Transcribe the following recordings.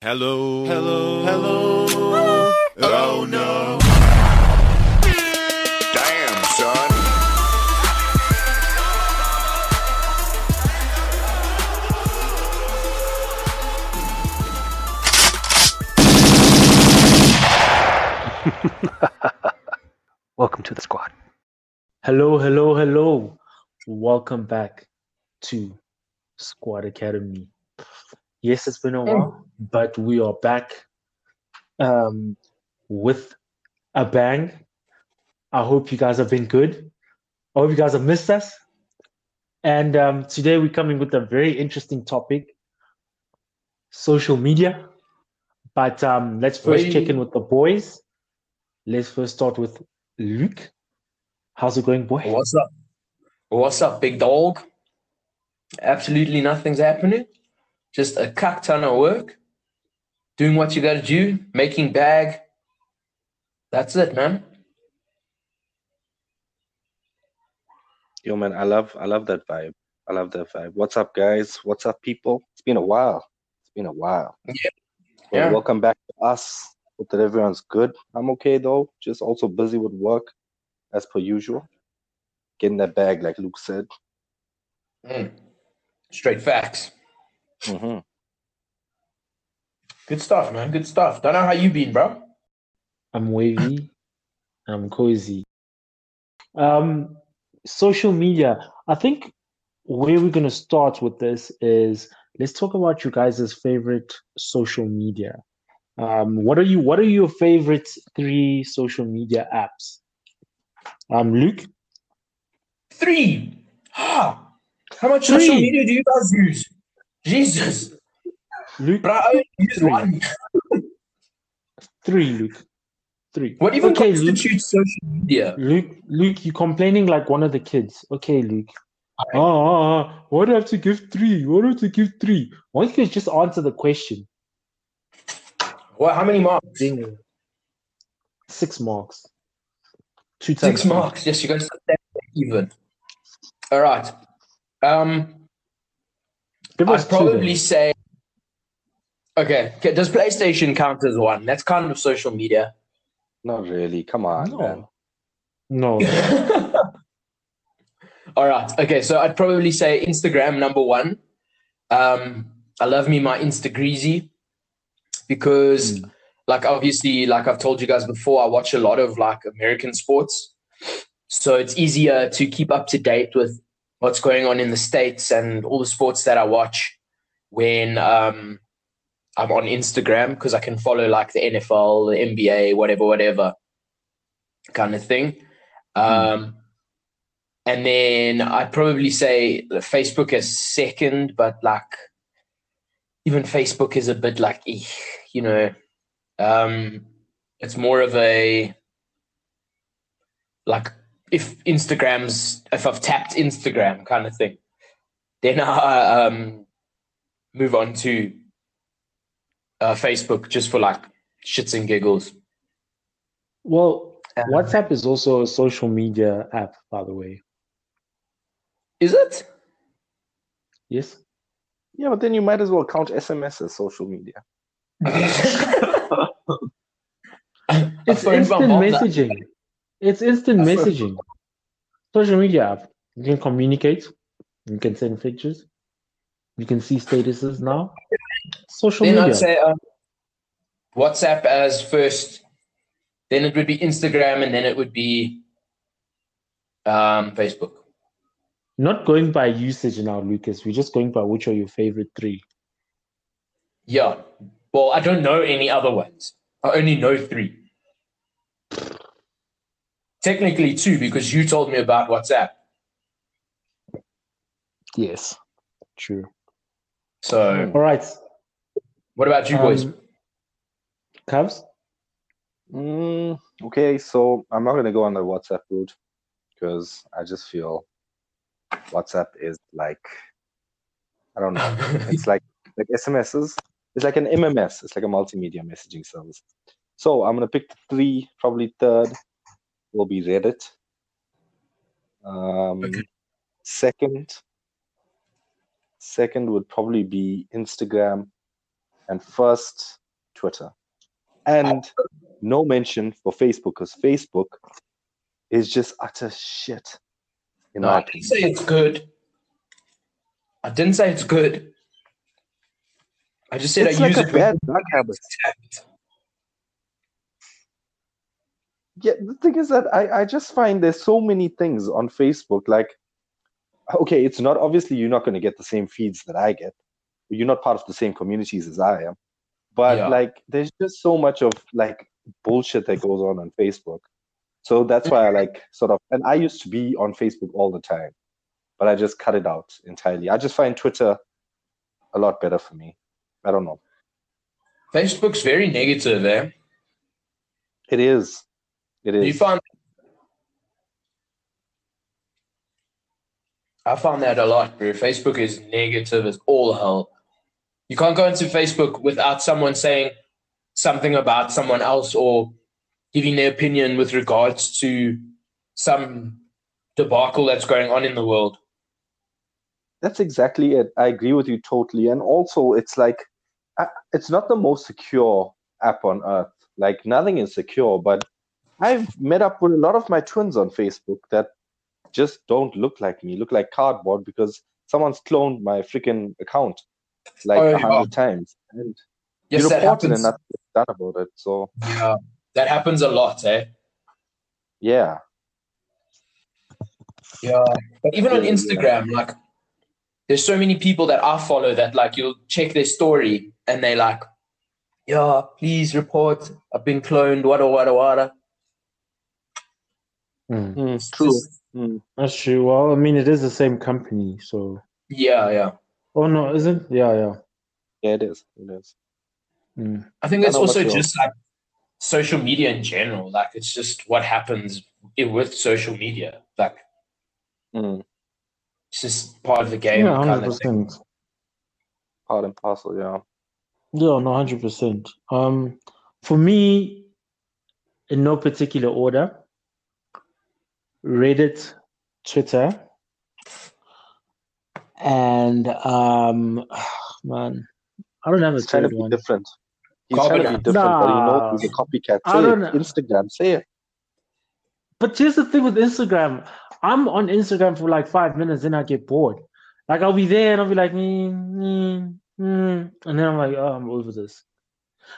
Hello. Hello. Hello. Oh, oh no. Damn, son. Welcome to the squad. Hello, hello, hello. Welcome back to Squad Academy. Yes, it's been a while, but we are back um, with a bang. I hope you guys have been good. I hope you guys have missed us. And um, today we're coming with a very interesting topic social media. But um, let's first Wait. check in with the boys. Let's first start with Luke. How's it going, boy? What's up? What's up, big dog? Absolutely nothing's happening. Just a cuck ton of work. Doing what you gotta do, making bag. That's it, man. Yo, man, I love, I love that vibe. I love that vibe. What's up, guys? What's up, people? It's been a while. It's been a while. Yeah. Well, Yeah. welcome back to us. Hope that everyone's good. I'm okay though. Just also busy with work, as per usual. Getting that bag, like Luke said. Mm. Straight facts. Hmm Good stuff, man. Good stuff. Don't know how you been, bro. I'm wavy. I'm cozy. Um, social media. I think where we're gonna start with this is let's talk about you guys' favorite social media. Um, what are you? What are your favorite three social media apps? Um, Luke. Three. Ah, how much social Three. media do you guys use? Jesus. Luke. Bro, I use Three. one. Three. Luke. Three. What even Okay, Luke. constitutes social media? Luke, Luke, you complaining like one of the kids. Okay, Luke. Oh, oh, oh, why do I have to give three? Why do I have to give three? Why don't you just answer the question? What? How many marks? Six marks. Two times Six marks. Yes, you guys even. All right. Um, Give us I'd probably then. say. Okay. okay, Does PlayStation count as one? That's kind of social media. Not really. Come on, man. No. No. All right. Okay. So I'd probably say Instagram number one. Um, I love me my Instagreasy because, Mm. like, obviously, like I've told you guys before, I watch a lot of like American sports, so it's easier to keep up to date with what's going on in the states and all the sports that I watch when um, I'm on Instagram because I can follow like the NFL, the NBA, whatever, whatever kind of thing. Um, and then I'd probably say Facebook is second, but like even Facebook is a bit like, you know, um, it's more of a like if Instagram's if I've tapped Instagram kind of thing, then I um, move on to uh, Facebook just for like shits and giggles. Well, Um, WhatsApp is also a social media app, by the way. Is it? Yes. Yeah, but then you might as well count SMS as social media. It's phoned instant mom that- messaging. It's instant phoned- messaging. Social media app. You can communicate. You can send pictures. You can see statuses now. Social Then media. I'd say um, WhatsApp as first. Then it would be Instagram, and then it would be um, Facebook. Not going by usage now, Lucas. We're just going by which are your favorite three. Yeah. Well, I don't know any other ones. I only know three. Technically two, because you told me about WhatsApp. Yes. True. So, All right. what about you boys? Cubs. Mm, okay, so I'm not gonna go on the WhatsApp route because I just feel WhatsApp is like I don't know. It's like like SMSs. It's like an MMS. It's like a multimedia messaging service. So I'm gonna pick the three. Probably third will be Reddit. Um, Okay. Second, second would probably be Instagram, and first Twitter. And no mention for Facebook because Facebook is just utter shit. In No, my I didn't say it's good. I didn't say it's good. I just said It's I like use a it bad drug habit. Yeah, the thing is that I, I just find there's so many things on Facebook. Like, okay, it's not obviously you're not going to get the same feeds that I get. You're not part of the same communities as I am. But Yeah. like, there's just so much of like bullshit that goes on on Facebook. So that's why I like sort of, and I used to be on Facebook all the time, but I just cut it out entirely. I just find Twitter a lot better for me. I don't know. Facebook's very negative, eh? It is. It is. You found I found that a lot, bro. Facebook is negative as all hell. You can't go into Facebook without someone saying something about someone else or giving their opinion with regards to some debacle that's going on in the world. That's exactly it. I agree with you totally. And also, it's like, uh, it's not the most secure app on earth. Like, nothing is secure, but I've met up with a lot of my twins on Facebook that just don't look like me, look like cardboard because someone's cloned my freaking account like Oh, a yeah. hundred times. And Yes, you that reported and happens. nothing done about it. So, Yeah, that happens a lot, eh? yeah. Yeah. But even on Yeah, yeah. Instagram, like there's so many people that I follow that like you'll check their story and they like, yeah, please report. I've been cloned, wada wada wada. Mm, Mm, It's true. just- Mm. that's true. Well, I mean, it is the same company, so. yeah, yeah. Oh no, isn't? Yeah, yeah. Yeah, it is. It is. Mm. I think I that's know what also just like social media in general. Like it's just what happens with social media. Like Mm. it's just part of the game. Yeah, kind hundred percent. Part and parcel, yeah. Yeah, no, hundred percent. Um, for me, in no particular order, Reddit, Twitter, and um, man, I don't have a He's trying to third one. different. He's trying to be different, but he knows he's a copycat. I don't it. know. Instagram, say it. But here's the thing with Instagram. I'm on Instagram for like five minutes, then I get bored. Like I'll be there and I'll be like, mm, mm, mm, and then I'm like, oh, I'm over this.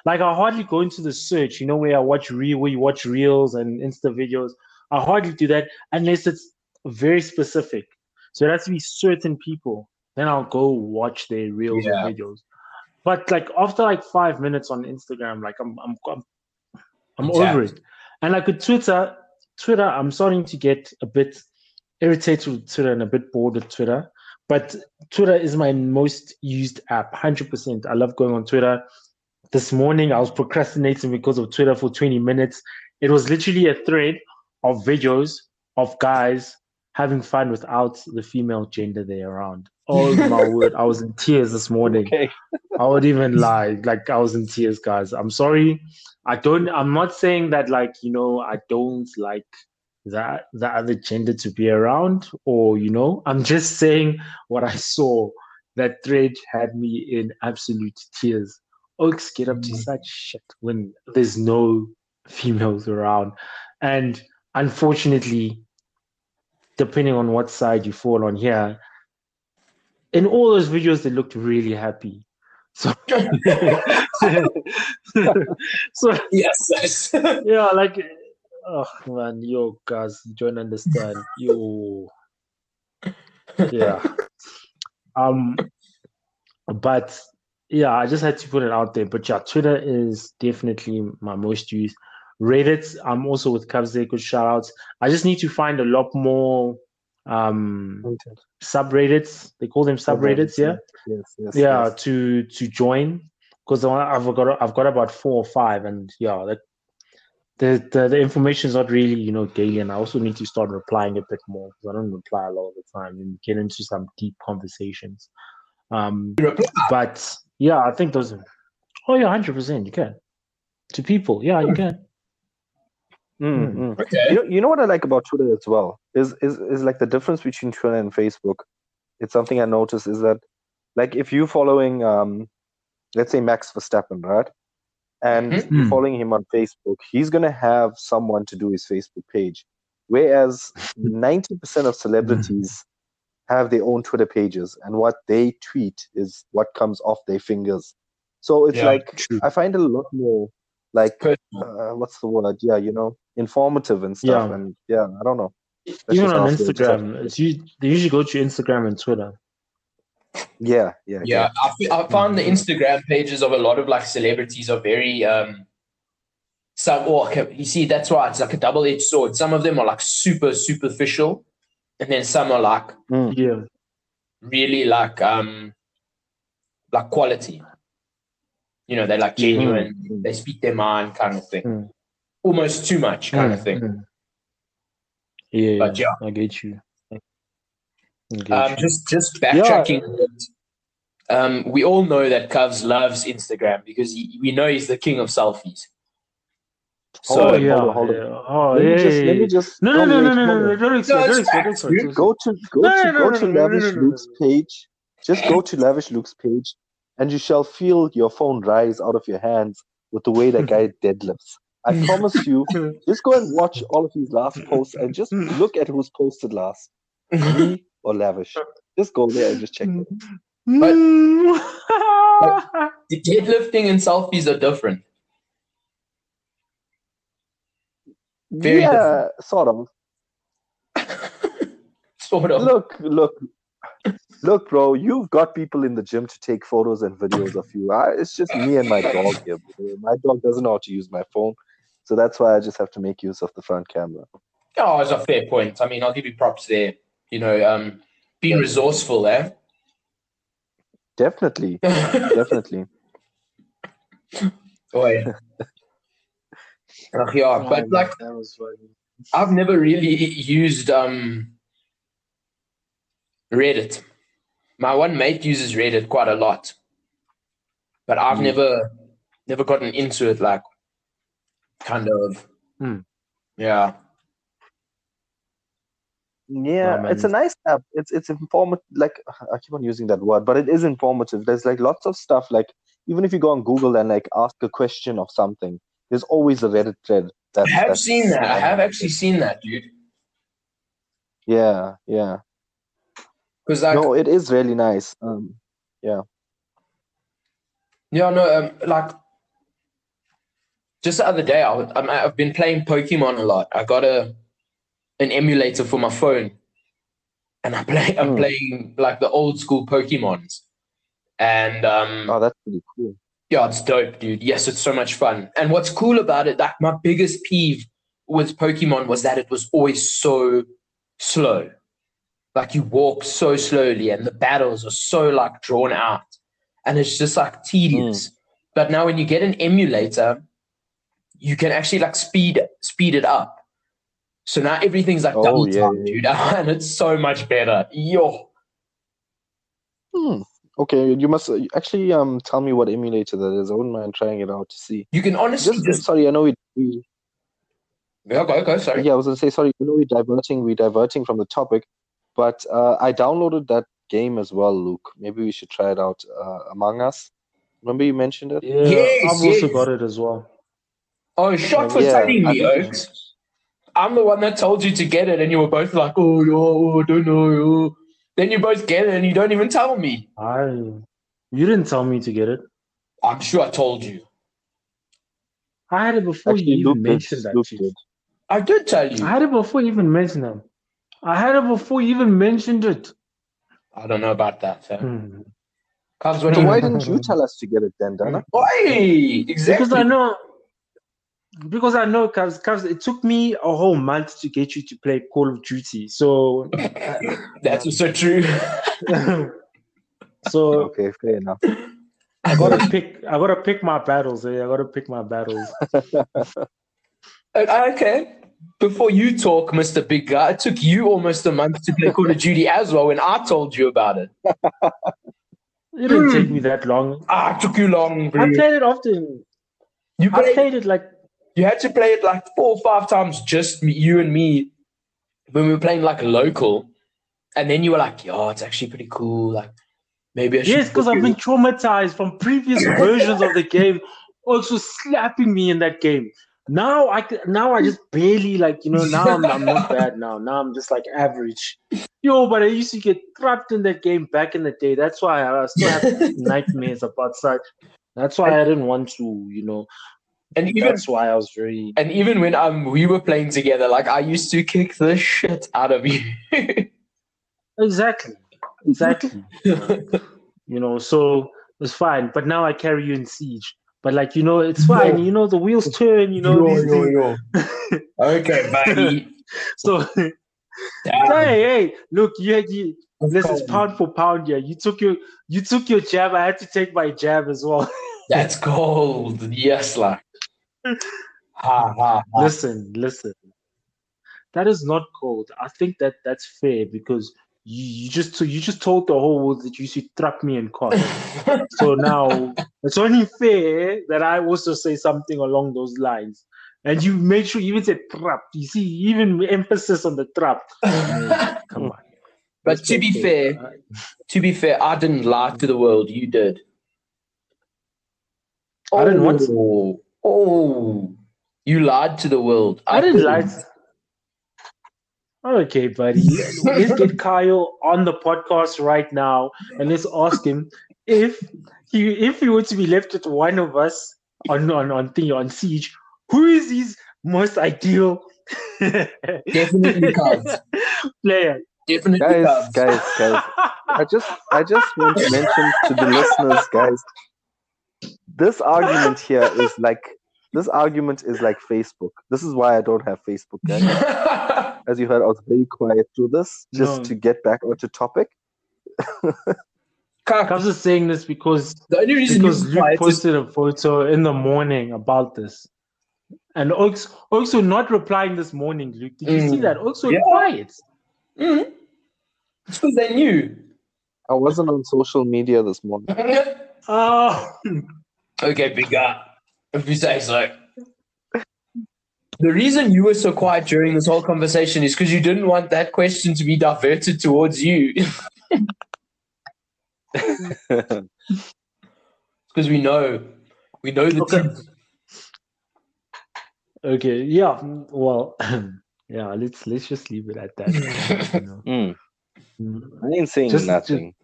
Like I hardly go into the search, you know, where I watch real, where you watch reels and Insta videos. I hardly do that unless it's very specific. So it has to be certain people. Then I'll go watch their reels Yeah. or videos. But like after like five minutes on Instagram, like I'm I'm I'm, I'm over it. And like with Twitter, Twitter, I'm starting to get a bit irritated with Twitter and a bit bored with Twitter. But Twitter is my most used app, 100%. I love going on Twitter. This morning, I was procrastinating because of Twitter for 20 minutes. It was literally a thread of videos of guys having fun without the female gender there around. Oh my word, I was in tears this morning. Okay. I would even lie. Like I was in tears, guys. I'm sorry. I don't I'm not saying that like, you know, I don't like that the other gender to be around or you know, I'm just saying what I saw. That thread had me in absolute tears. Oaks get up to Mm. such shit when there's no females around. And unfortunately, depending on what side you fall on here, in all those videos they looked really happy. So, so yes, yes. yeah, like, oh man, yo, guys, you don't understand, yo, yeah, um, but yeah, I just had to put it out there. But yeah, Twitter is definitely my most used. Reddit, I'm also with Cubs there. Good shout outs. I just need to find a lot more um subreddits. They call them subreddits, yeah Yes, yes. yeah yes. to to join because I've got I've got about four or five and yeah that the, the the information is not really you know daily and I also need to start replying a bit more because I don't reply a lot of the time and get into some deep conversations um but yeah I think those are, oh yeah hundred percent you can to people yeah you can Mm, Hmm. mm. okay. You know, you know what I like about Twitter as well is is is like the difference between Twitter and Facebook. It's something I noticed is that like if you following um let's say Max Verstappen, right? And Mhm. you're Hmm. following him on Facebook, he's gonna have someone to do his Facebook page. Whereas 90% of celebrities have their own Twitter pages, and what they tweet is what comes off their fingers. So it's Yeah, like true. I find a lot more like uh, what's the word? Yeah, you know, informative and stuff. Yeah. And yeah, I don't know. That's Even on how I feel. Just like- Instagram, it's you, they usually go to Instagram and Twitter. yeah, yeah, Yeah, I, fe- I found the Instagram pages of a lot of like celebrities are very um some or okay, you see that's why it's like a double-edged sword. Some of them are like super superficial, and then some are like Mm. Yeah. really like um like quality. You know, they're like genuine, Mm. they speak their mind kind of thing. Mm. Almost too much kind of Mm, thing. mm. Yeah, But yeah. I get you. I get Um, you. just just backtracking. a bit, Um, we all know that Covs loves Instagram because he, we know he's the king of selfies. So oh yeah, hold on, hold on. yeah. Oh Let yeah. me just let me just No, no, no, no, no, no, don't explain, No, don't explain, don't facts, explain, dude. don't explain. Go to go No, to no, go no, to no, Lavish no, no, Luke's no. page. Just go to Lavish Luke's page, and you shall feel your phone rise out of your hands with the way that guy deadlifts. I promise you. Just go and watch all of these last posts and just look at who's posted last, me or Lavish. Just go there and just check it. But- the deadlifting and selfies are different. Very yeah, sort of. Sort of. Look, look, look, bro. You've got people in the gym to take photos and videos of you. I, it's just me and my dog here. bro. My dog doesn't know how to use my phone, so that's why I just have to make use of the front camera. Oh, it's a fair point. I mean, I'll give you props there. You know, um, being resourceful there. Definitely, definitely. oh, yeah. Ach, yeah, but like that was funny. I've never really used um Reddit. My one mate uses Reddit quite a lot, but I've Mm. never never gotten into it. Like, kind of, Mm. yeah. Yeah, man, it's a nice app. It's it's informative. Like I keep on using that word, but it is informative. There's like lots of stuff. Like even if you go on Google and like ask a question of something, there's always a Reddit thread. That, I have seen that. I have actually seen that, dude. Yeah, yeah. Because like, No, it is really nice. Um, yeah, no, um, like just the other day, I, I've been playing Pokemon a lot. I got a an emulator for my phone, and I play. I'm Hmm. playing like the old school Pokemons, and um, oh, that's pretty cool. Yeah, it's dope, dude. Yes, it's so much fun. And what's cool about it, like my biggest peeve with Pokemon was that it was always so slow. Like you walk so slowly and the battles are so like drawn out. And it's just like tedious. But now when you get an emulator, you can actually like speed speed it up. So now everything's like Oh, double yeah, time, yeah, dude. And it's so much better. Yo. Hmm. Okay, you must actually um tell me what emulator that is. I wouldn't mind trying it out to see. You can honestly Just, just, sorry, I know we, we yeah, go, go, sorry. yeah, I was gonna say sorry. I know we're diverting, we're diverting from the topic, but uh, I downloaded that game as well, Luke. Maybe we should try it out. Uh, Among Us. Remember you mentioned it? Yeah, Yes, I've also got it as well. Oh, shot for Yeah, telling me, think- Oaks. I'm the one that told you to get it, and you were both like, "Oh, no, oh, I don't know." oh." Then you both get it, and you don't even tell me. I, you didn't tell me to get it. I'm sure I told you. I had it before Actually, you Luke even did. mentioned that. Shit. did. I did tell you. I had it before you even mentioned them. I had it before you even mentioned it. I don't know about that. Sir. Hmm. Cubs, what do So you? why didn't you tell us to get it then, Dana? Why? Exactly. Because I know, because I know, cause, cause it took me a whole month to get you to play Call of Duty. So, That's also true. so Okay, fair enough. I gotta pick. I gotta pick my battles. Eh? I gotta pick my battles. Uh, okay. Before you talk, Mr. Big Guy, it took you almost a month to play Call of Duty as well when I told you about it. It didn't take me that long. Ah, it took you long, bro. I played it often. You I played played it like you had to play it like four or five times just me, you and me when we were playing like a local and then you were like yo it's actually pretty cool like Maybe I should. Yes, because I've been traumatized from previous versions of the game, also slapping me in that game. Now I now I just barely like you know now I'm, I'm not bad now now I'm just like average. Yo, but I used to get trapped in that game back in the day. That's why I still have nightmares about such. That's why I didn't want to you know. And even That's why I was very and even when um we were playing together, like I used to kick the shit out of you. exactly exactly. you know so it's fine but now i carry you in siege but like you know it's fine Yo. you know the wheels turn you know these things. yo. okay, buddy. so hey hey look you had you this is pound for pound Yeah, you took your you took your jab i had to take my jab as well That's cold. Yes, like. Ha ha ha. listen listen that is not cold i think that that's fair because you, you just you just told the whole world that you should trap me in court So now it's only fair that I also say something along those lines. And you make sure you even said trap. You see, even emphasis on the trap. Come on. but to be fair, Uh, to be fair, I didn't lie to the world. You did. I didn't want. Oh, oh, you lied to the world. I didn't lie. didn't. Okay, buddy. Let's get Kyle on the podcast right now and let's ask him if he if he were to be left with one of us on on on thing on siege, who is his most ideal Definitely Cubs. player? Definitely guys, Cubs. guys, guys. I just I just want to mention to the listeners, guys, this argument here is like this argument is like Facebook. This is why I don't have Facebook, guys. As you heard, I was very quiet through this just No. to get back onto topic. Cup. Cubs is saying this because The only reason because you Luke quiet is posted a photo in the morning about this. And Oaks also not replying this morning, Luke. Did you see Mm. that? Also Yeah. quiet. Mm. It's because they knew. I wasn't on social media this morning. Oh, okay, big guy. If you say so. The reason you were so quiet during this whole conversation is because you didn't want that question to be diverted towards you. Because we know, we know the Okay. truth. okay. Yeah. Well, yeah. Let's let's just leave it at that. you know. Mm, Mm. I ain't saying Just- nothing.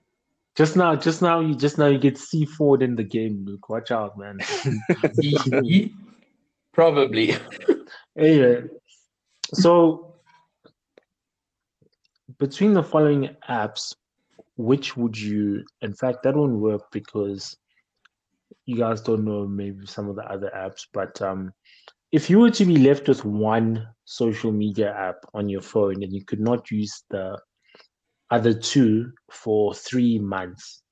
Just now, just now, you just now you get C forward in the game, Luke. Watch out, man. Probably. Anyway, so between the following apps, which would you? In fact, that won't work because you guys don't know maybe some of the other apps. But um, if you were to be left with one social media app on your phone and you could not use the other two for three months,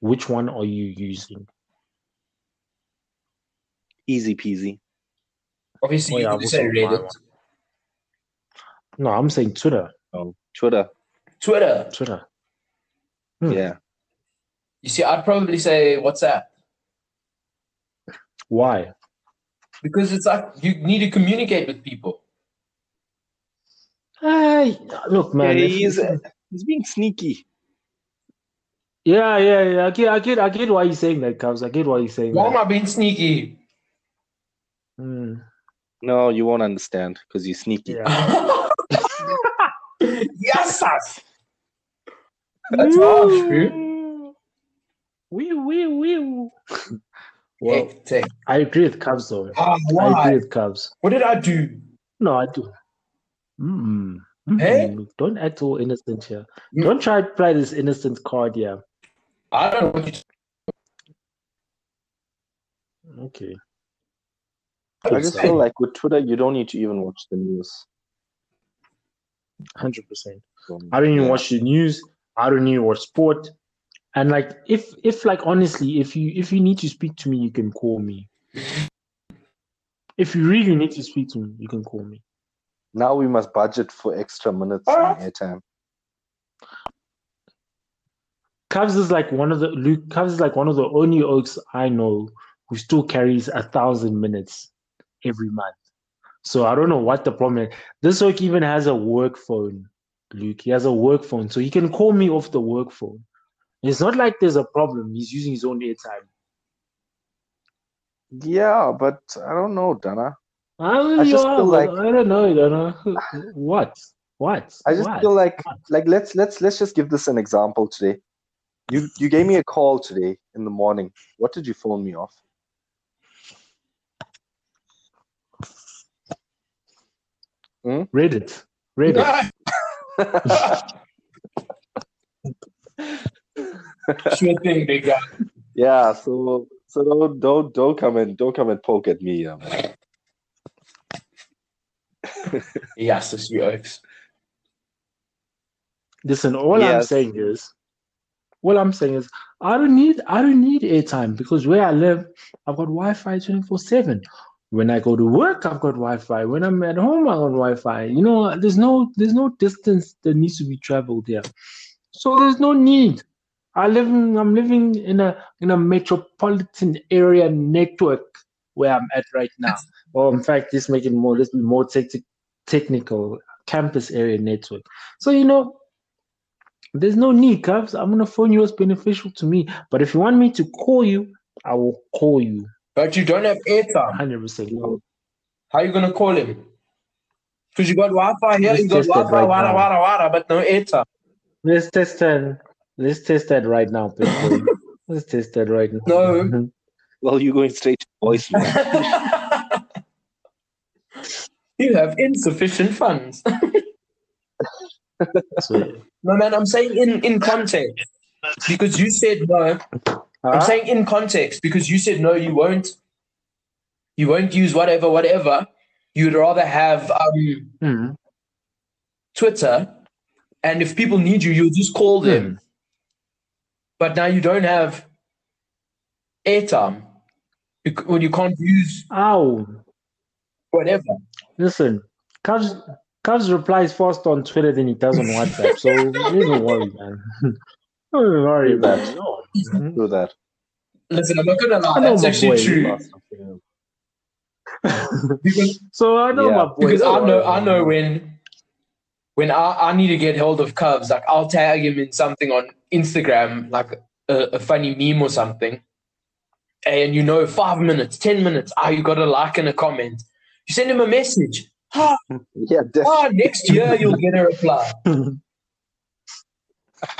which one are you using? Easy peasy. Obviously, Oh, you yeah, could I've say Reddit. No, I'm saying Twitter. Oh, Twitter. Twitter. Twitter. Hmm. Yeah. You see, I'd probably say WhatsApp Why? because it's like you need to communicate with people. Hey, look, man. Yeah, if- he's, being sneaky. yeah, yeah, yeah. I get, I get, I get why you're saying that, Cubs. I get why you're saying Why am that. I being sneaky? Hmm, No, you won't understand because you're sneaky. yeah. yes, sus. That's harsh, dude. Wee, wee, wee. Well, Heck. I agree with Cubs, though. Ah, I agree with Cubs. What did I do? No, I do. Mm. Mm, Hey? look, Don't act all innocent here. Mm. Don't try to play this innocent card here. I don't know what you Okay. I just feel like with Twitter, you don't need to even watch the news. Hundred percent. I don't even watch the news. I don't even watch sport. And like, if if like honestly, if you if you need to speak to me, you can call me. If you really need to speak to me, you can call me. Now we must budget for extra minutes Ah. and airtime. Cubs is like one of the Luke. Cubs is like one of the only Oaks I know who still carries a thousand minutes every month. So I don't know what the problem is. This Oak even has a work phone, Luke. He has a work phone, so he can call me off the work phone. It's not like there's a problem. He's using his own airtime. Yeah, but I don't know, Dana. I, I just yeah, feel like- I don't know. I don't know. What? What? I just What? feel like What? like let's let's let's just give this an example today. You you gave me a call today in the morning. What did you phone me off? Reddit. Reddit. sure thing, big guy. yeah, so so don't don't don't come and don't come and poke at me. Um, Yes, the sweet oaks. Listen, all I'm saying is, all I'm saying is, I don't need, I don't need airtime because where I live, I've got Wi-Fi 24/7. When I go to work, I've got Wi-Fi. When I'm at home, I've got Wi-Fi. You know, there's no, there's no distance that needs to be traveled there, so there's no need. I live, in, I'm living in a in a metropolitan area network where I'm at right now. Well, in fact, let's make it more, let's be more tec- technical, campus area network. So you know, there's no need, Cubs. I'm gonna phone you what's beneficial to me. But if you want me to call you, I will call you. But you don't have airtime. Hundred percent. How you gonna call him? Because you got Wi-Fi here, Let's you got test it Wi-Fi, right wada, wada, wada, but no airtime. Let's test that. Let's test that right now, people. Let's test that right now. No. well, you're going straight to voicemail. you have insufficient funds. So, no, man, I'm saying in, in context. Because you said no. I'm saying in context because you said no, you won't. You won't use whatever, whatever. You'd rather have um, Mhm. Twitter, and if people need you, you'll just call them. Hmm. But now you don't have airtime. when you can't use Ow. Whatever. Listen, Cubs Cubs replies fast on Twitter than he does on WhatsApp. So don't worry, man. Don't worry about it. No. Mhm. Do that. Listen, I'm not gonna lie. That's actually boy. true. Because, So I know Yeah, my boy. because I Don't know worry, I know when when I, I need to get hold of Cubs, like I'll tag him in something on Instagram, like a, a funny meme or something. And you know, five minutes, ten minutes, ah, you got a like and a comment. You send him a message. Ah, Yeah, def- ah, next year you'll get a reply.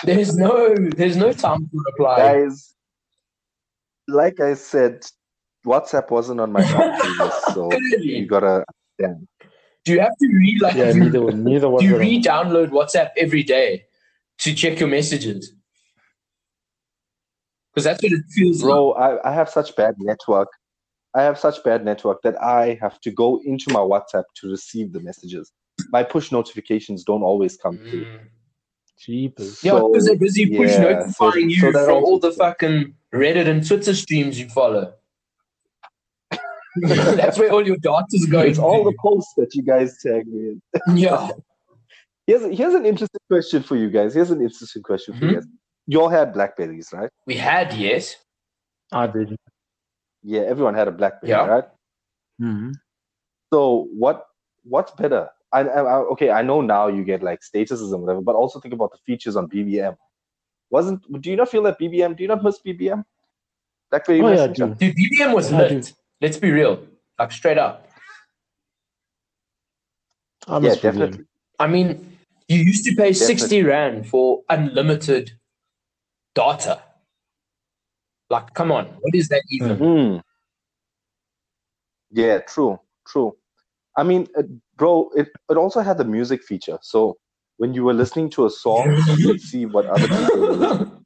There's no there's no time to reply. guys. Like I said, WhatsApp wasn't on my top three list, so you gotta. Do you have to re like Yeah, neither neither was do you it. re-download WhatsApp every day to check your messages? Because that's what it feels like. Bro, I, I have such bad network. I have such bad network that I have to go into my WhatsApp to receive the messages. My push notifications don't always come through. Mm. Jeepers. Yeah, So, because they're busy push yeah, so- you so that from all the fucking Reddit and Twitter streams you follow. That's where all your data's going. It's all the posts that you guys tag me in. yeah. Here's, here's an interesting question for you guys. Here's an interesting question for you Mhm. guys. You all had Blackberries, right? We had yes. I did. Yeah, everyone had a Blackberry, Yeah. right? hmm So what what's better? I, I, I okay, I know now you get like statuses and whatever, but also think about the features on BBM. Wasn't do you not feel that BBM? Do you not miss BBM? Blackberry Oh yeah, I Messenger? do. Dude, BBM was I do. lit. Let's be real. Like straight up. I yeah, miss BBM. definitely. I mean, you used to pay Definitely. 60 Rand for unlimited data. Like, come on, what is that even? Mm. Yeah, true, true. I mean, uh, bro, it, it also had the music feature. So when you were listening to a song, you could see what other people were listening.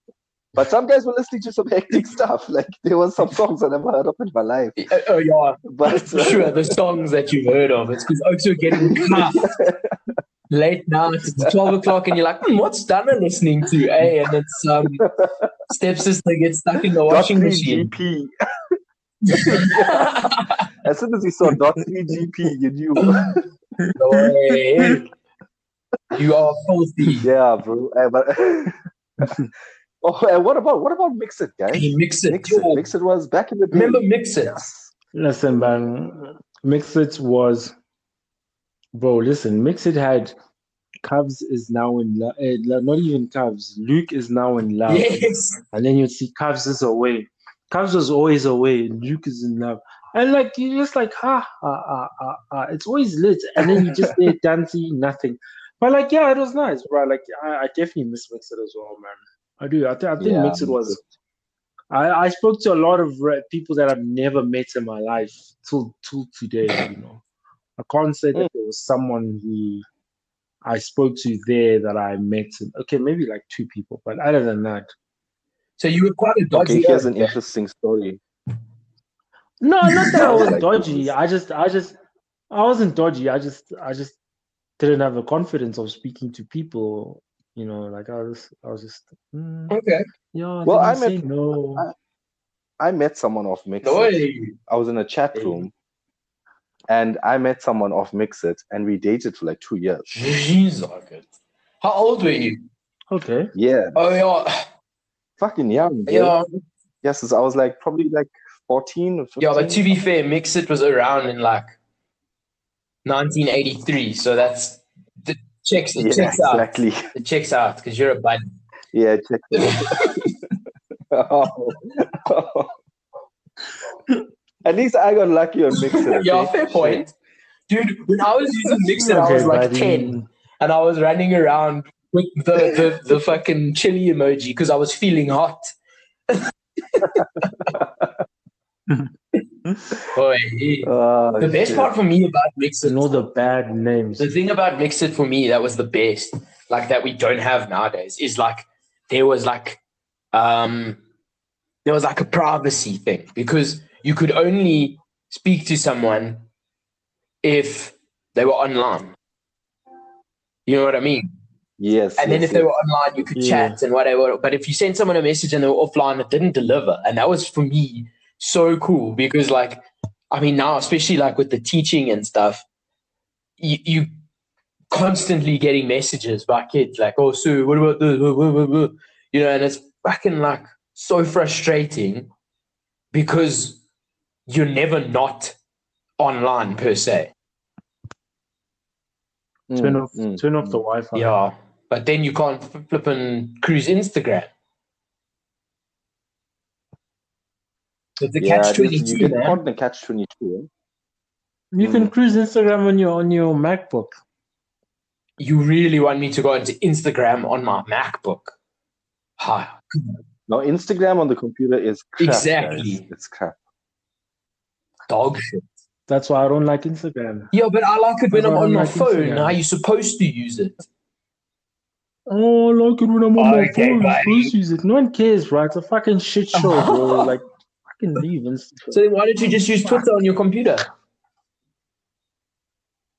But some guys were listening to some hectic stuff. Like there were some songs I never heard of in my life. Uh, oh, yeah, But for sure. The songs that you've heard of. It's because Oaks are getting cuffed late night. It's 12 o'clock, and you're like, hmm, what's Dana listening to? Hey, and it's um, stepsister gets stuck in the washing three machine. GP. As soon as you saw dot three GP, you knew. No way. You are filthy. yeah, bro. Uh, but oh, and what about what about MXit, guys? Hey, MXit. Mix It. MXit was back in the day. remember MXit? Yes. Listen, man, MXit was, bro. Listen, MXit had Cubs is now in love. Uh, not even Cubs. Luke is now in love. Yes. And then you see Cubs is away. Cubs was always away. Luke is in love. And like you're just like ha ha ha ha, ha. it's always lit. And then you just there dancing, nothing. But like yeah, it was nice, bro. Like I, I definitely miss Mixed as well, man. I do. I, th- I think Yeah, Mixed was. I, I spoke to a lot of people that I've never met in my life till till today. You know, I can't say that there was someone who I spoke to there that I met. Okay, maybe like two people, but other than that, So you were quite a dodgy. Okay, here's an interesting story. no, not that I was Like- dodgy. I just, I just, I wasn't dodgy. I just, I just didn't have the confidence of speaking to people. You know, like I was, I was just, mm, Okay. yeah. Well, I I met- no. I met someone off MXit. Oi. I was in a chat Hey. room, and I met someone off MXit, and we dated for like two years. Jeez, okay. How old were you? Okay. Yeah, Oh yeah, fucking young. bro. yeah, Yes, I was like probably like fourteen or fifteen. yeah. But to be fair, MXit was around in like 1983, so that's the checks. It yeah, checks out. exactly. It checks out because you're a bud. Yeah, check. oh. At least I got lucky on MXit. Yeah, okay? fair point, dude. When I was using MXit, I was like buddy. 10, and I was running around with the the, the fucking chili emoji because I was feeling hot. Boy, Oh, the best shit. part for me about MXit And all the bad names. The thing about MXit for me that was the best, like that we don't have nowadays, is like there was like um there was like a privacy thing because you could only speak to someone if they were online. You know what I mean? Yes. And then yes, if they were online, you could Yeah. chat and whatever. But if you sent someone a message and they were offline, it didn't deliver. And that was for me so cool because, like, I mean, now, especially like with the teaching and stuff, you, you constantly getting messages by kids like, oh, Sue, what about this? Blah, blah, blah, blah." You know, and it's fucking like so frustrating because you're never not online per se. Mm, Turn off, mm, turn off mm. the Wi-Fi. Yeah. But then you can't flip and cruise Instagram. It's a Yeah, catch it is- twenty You two, get man. caught in a catch twenty two. You can cruise Instagram on your on your MacBook. You really want me to go into Instagram on my MacBook? Hi. Now Instagram on the computer is crap. Exactly. guys. It's crap. Dog shit. That's why I don't like Instagram. Yeah, but I like it when I'm on my like phone. Instagram. How you supposed to use it? Oh, I like it when I'm on my phone. buddy. Please use it. No one cares, right? It's a fucking shit show, bro. like, fucking leave Instagram. So then why don't you just use Twitter on your computer?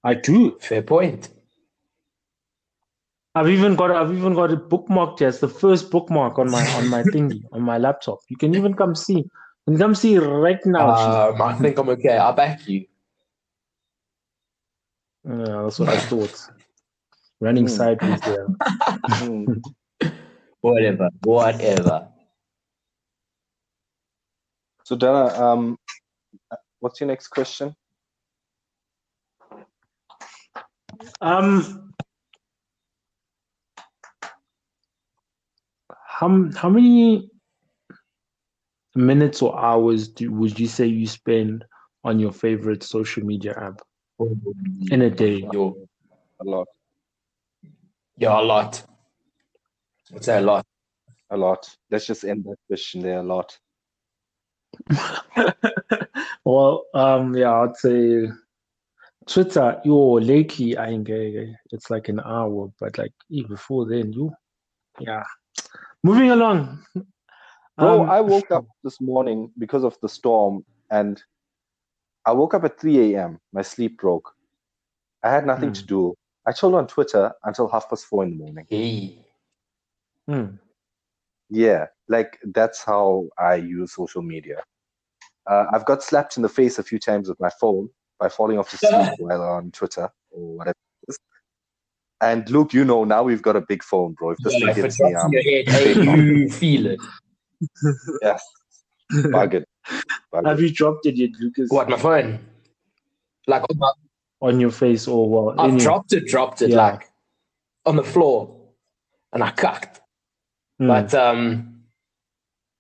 I do. Fair point. I've even got I've even got it bookmarked here. It's the first bookmark on my on my thingy on my laptop. You can even come see. You can come see right now. Um, I think I'm okay. I'll back you. yeah, that's what I thought. Running Hmm. sideways there. Mm. Whatever. Whatever. So Dana, um, what's your next question? Um, how how many minutes or hours do would you say you spend on your favorite social media app in a day? Yo, A lot, yeah, a lot. I'd say a lot. a lot. Let's just end that question there. A lot. well, um, yeah, I'd say Twitter. Yo, lately I uh, it's like an hour, but like before then, you, yeah. Moving along. Bro, Um, I woke up this morning because of the storm, and I woke up at 3 a.m. My sleep broke. I had nothing to Hmm. do. I chilled on Twitter until half past four in the morning. Hey. hmm. Yeah, like that's how I use social media. Uh, I've got slapped in the face a few times with my phone by falling off to sleep while on Twitter or whatever. And Luke, you know now we've got a big phone, bro. If this Yeah, thing if it hits me, drops in I'm your head, hey, you feel it. Yes, bugging. bugging. Have you dropped it yet, Lucas? What, my phone? Like, on my, On your face or well? I've your- dropped it, dropped it. Yeah. Like, on the floor and I cucked. Mm. But um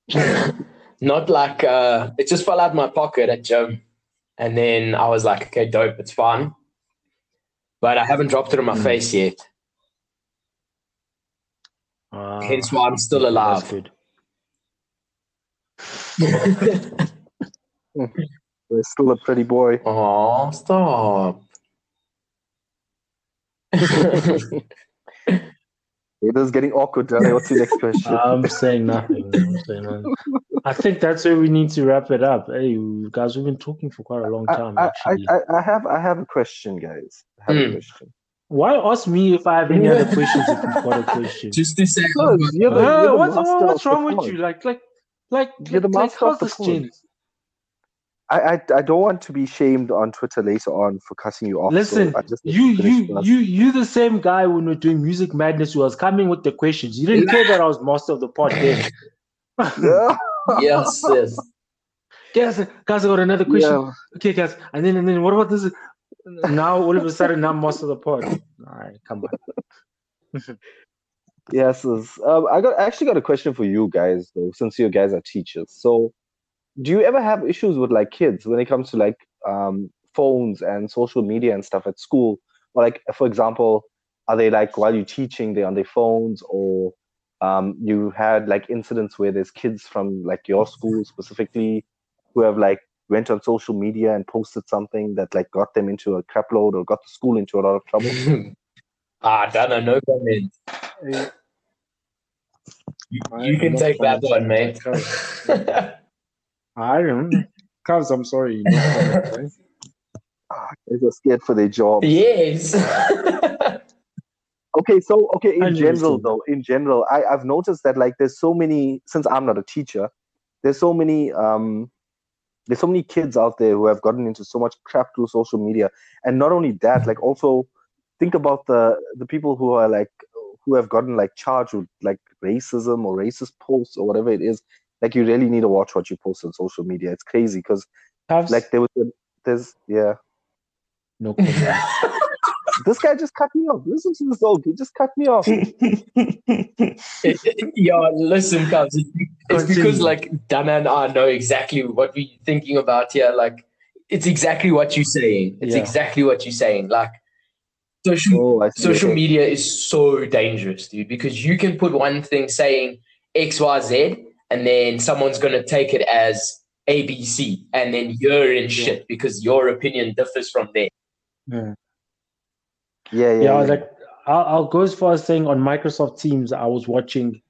not like uh it just fell out of my pocket at gym. And then I was like, okay, dope, it's fine. But I haven't dropped it on my Mm. face yet. Ah, Hence why I'm still that's alive. Good. We're still a pretty boy. oh, stop. It is getting awkward, Johnny. What's your next question? I'm saying nothing. I'm saying nothing. I think that's where we need to wrap it up. Hey, you guys, we've been talking for quite a long time. I, I, actually, I, I have I have a question, guys. I have Hmm. a question. why ask me if I have any other questions? If you've got a question, Just to say, Because you're the, you're the what's, what's wrong with you? Like, like, like, You're the like, master how's of the this pod. I, I I don't want to be shamed on Twitter later on for cutting you off. so Listen, I just you, to you, you, you, the same guy when we are doing music madness who was coming with the questions. You didn't care that I was master of the pod then. Yeah, yes, yes. guys, guys, I got another question. yeah. Okay, guys, and then and then what about this? Now all of a sudden I'm master of the pod. All right, come on. Yes, yes. Um, I got I actually got a question for you guys though, since you guys are teachers. So, do you ever have issues with like kids when it comes to like um phones and social media and stuff at school? Or like, for example, are they like while you're teaching, they're on their phones, or um you had like incidents where there's kids from like your school specifically who have like went on social media and posted something that like got them into a crap load or got the school into a lot of trouble? ah, Dana, no comment. You, you can take that one, mate. I don't know. Cause I'm sorry. No comment, right? They're scared for their job. yes. Okay, so okay, in general though, in general, I, I've noticed that like there's so many since I'm not a teacher, there's so many um there's so many kids out there who have gotten into so much crap through social media. And not only that, like also think about the the people who are like who have gotten like charged with like racism or racist posts or whatever it is. Like you really need to watch what you post on social media. It's crazy because like there was a, there's yeah. no. This guy just cut me off. Listen to this dog. He just cut me off. Eh, eh, eh, yeah, listen, Cubs. It's, it's because like Dana and I know exactly what we're thinking about here. Like, it's exactly what you're saying. It's Yeah. exactly what you're saying. Like, social Oh, social media is so dangerous, dude, because you can put one thing saying X, Y, Z, and then someone's gonna take it as ABC, and then you're in shit because your opinion differs from theirs. Yeah. Yeah, yeah. yeah, yeah. like I'll, I'll go as far as saying on Microsoft Teams, I was watching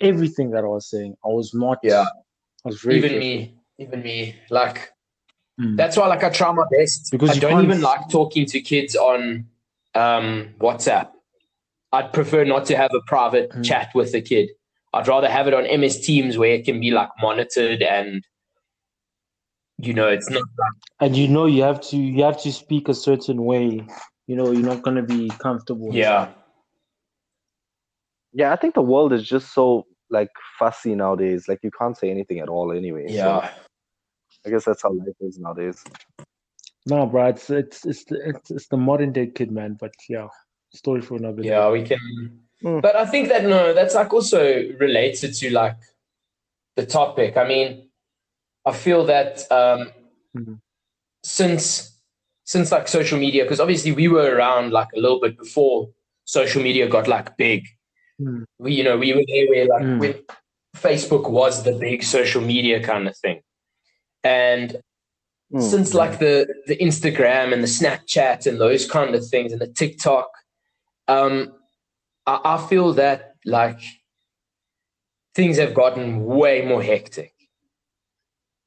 everything that I was saying. I was not. Yeah. I was very even careful. me, even me, like. Mm. That's why, like, I try my best Because I you don't can't- even like talking to kids on um, WhatsApp. I'd prefer not to have a private Mm. chat with the kid. I'd rather have it on MS Teams where it can be like monitored and, you know, it's not like and you know you have to you have to speak a certain way. You know you're not gonna be comfortable. yeah, yeah, I think the world is just so like fussy nowadays. Like you can't say anything at all anyway. So yeah. I guess that's how life is nowadays. No, bro, it's it's it's the, it's, it's the modern day kid, man. But yeah, story for another day. Yeah, we can. Mm. But I think that no, that's like also related to like the topic. I mean, I feel that um, Mhm. since since like social media, because obviously we were around like a little bit before social media got like big. Mm. We, you know, we were there where like Mm. when Facebook was the big social media kind of thing, and Mm. since like the the Instagram and the Snapchat and those kind of things and the TikTok, um, I, I feel that like things have gotten way more hectic.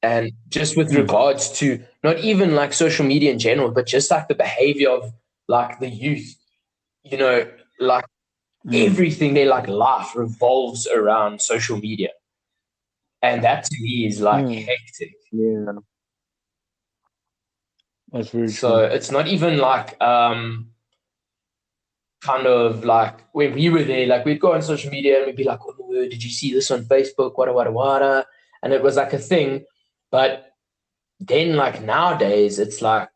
And just with Mm. regards to not even like social media in general, but just like the behavior of like the youth, you know, like Mm. everything their like life revolves around social media. And that to me is like Mm. hectic. Yeah. That's very So true. it's not even like um kind of like when we were there, like we'd go on social media and we'd be like, oh, did you see this on Facebook? Wada wada wada. And it was like a thing. But then like nowadays it's like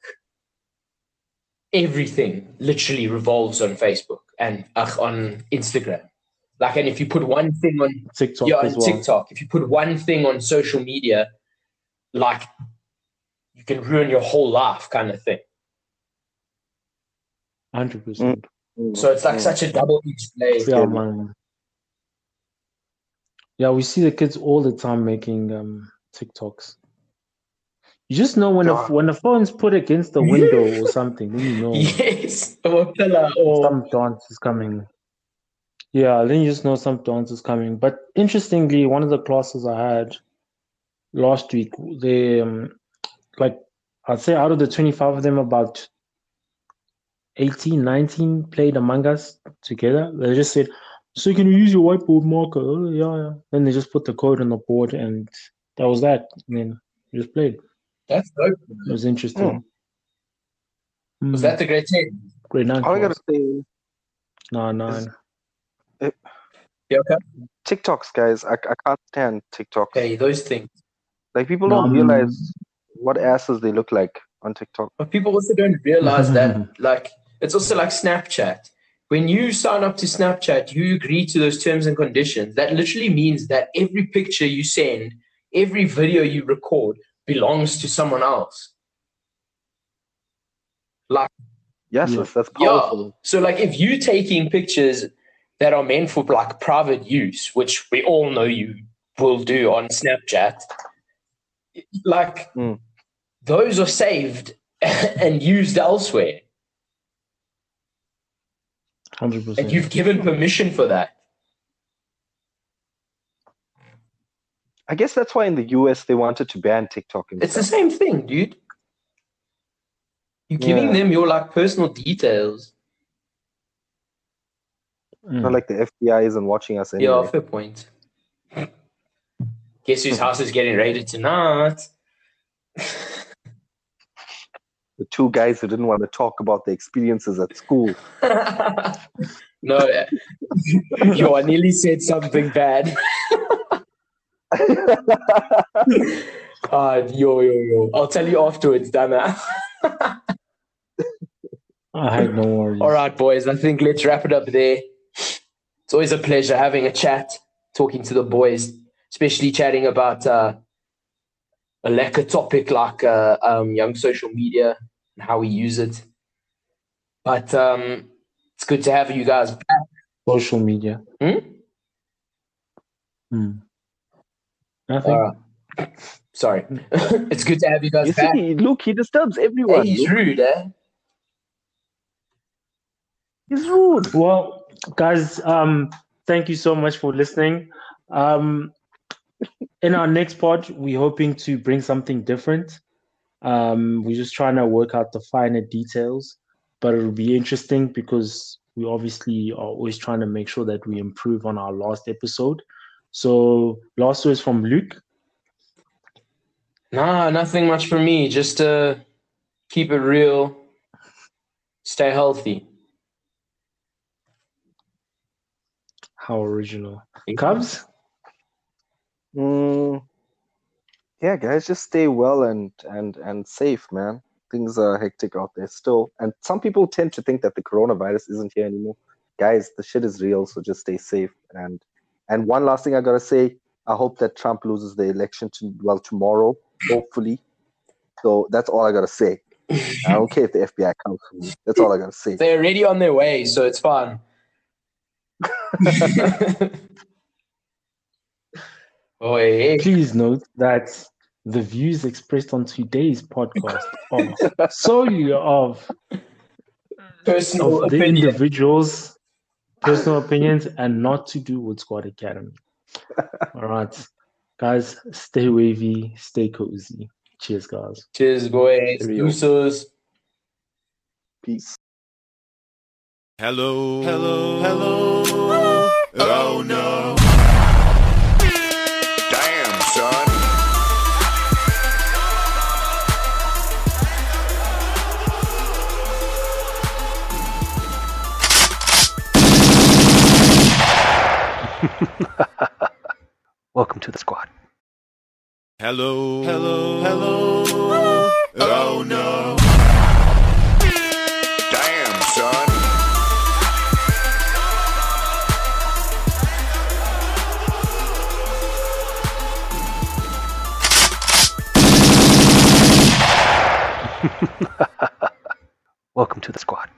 everything literally revolves on Facebook. and uh, on Instagram. Like, and if you put one thing on TikTok yeah, on well. TikTok, if you put one thing on social media, like you can ruin your whole life, kind of thing. Hundred percent. So it's like Mm. such a double-edged blade. Yeah, man. Yeah, we see the kids all the time making um TikToks. You just know when Yeah. a, when the phone's put against the window or something, then you know Yes, or a pillar, or some dance is coming. Yeah, then you just know some dance is coming. But interestingly, one of the classes I had last week, they um, like I'd say out of the 25 of them, about 18, 19 played Among Us together. They just said, So you can you use your whiteboard marker? Oh, yeah, yeah. Then they just put the code on the board and that was that. And then we just played. that's dope. It was interesting. Was Mm, that the grade ten? grade nine? All I gotta class. say, No, nine. Yeah, okay. TikToks, guys. I, I can't stand TikToks. Okay, those things. Like people No, don't realize what asses they look like on TikTok. But people also don't realize that, like, it's also like Snapchat. When you sign up to Snapchat, you agree to those terms and conditions. That literally means that every picture you send, every video you record belongs to someone else. Like, Yes, Yeah. yes, that's yeah. powerful. So, like, if you're taking pictures that are meant for like private use, which we all know you will do on Snapchat, like, Mm. Those are saved and used elsewhere. Hundred And percent. you've given permission for that. I guess that's why in the US they wanted to ban TikTok. And It's the same thing, dude. You're giving Yeah. them your like personal details. Mm. Not like the FBI isn't watching us anyway. Yeah, fair point. Guess whose house is getting raided tonight? The two guys who didn't want to talk about their experiences at school. no, yo, I nearly said something bad. God, yo, yo, yo. I'll tell you afterwards, Dana. I had no worries. All right, boys. I think let's wrap it up there. It's always a pleasure having a chat, talking to the boys, especially chatting about uh, a lekker topic like uh, um, young social media and how we use it. But um, it's good to have you guys back. Social media. Hmm? Hmm. Nothing. All right. Sorry. it's good to have you guys You back. see, Luke, he disturbs Hey, everyone. he's Luke. rude, eh? He's rude. Well, guys, um, thank you so much for listening. Um, in our next pod, we're hoping to bring something different. Um, we're just trying to work out the finer details, but it'll be interesting because we obviously are always trying to make sure that we improve on our last episode. So, last words from Luke. Nah, nothing much for me. Just uh, keep it real, stay healthy. How original. Cubs? Mm, yeah, guys, just stay well and and and safe, man. Things are hectic out there still, and some people tend to think that the coronavirus isn't here anymore. Guys, the shit is real, so just stay safe. And and one last thing I gotta say, I hope that Trump loses the election to well tomorrow, hopefully. So that's all I gotta say. I don't care if the FBI comes for me. That's all I gotta say. They're already on their way, so it's fine. oh, hey, hey. Please note that the views expressed on today's podcast are solely of personal of the opinion. individuals' personal opinions and not to do with Squad Academy. All right, guys, stay wavy, stay cozy. Cheers, guys. Cheers, boys. Usos. Peace. Hello, hello, hello. Oh no. Welcome to the squad. Hello. Hello. Hello. Hello. Oh, oh no. Damn, son. Welcome to the squad.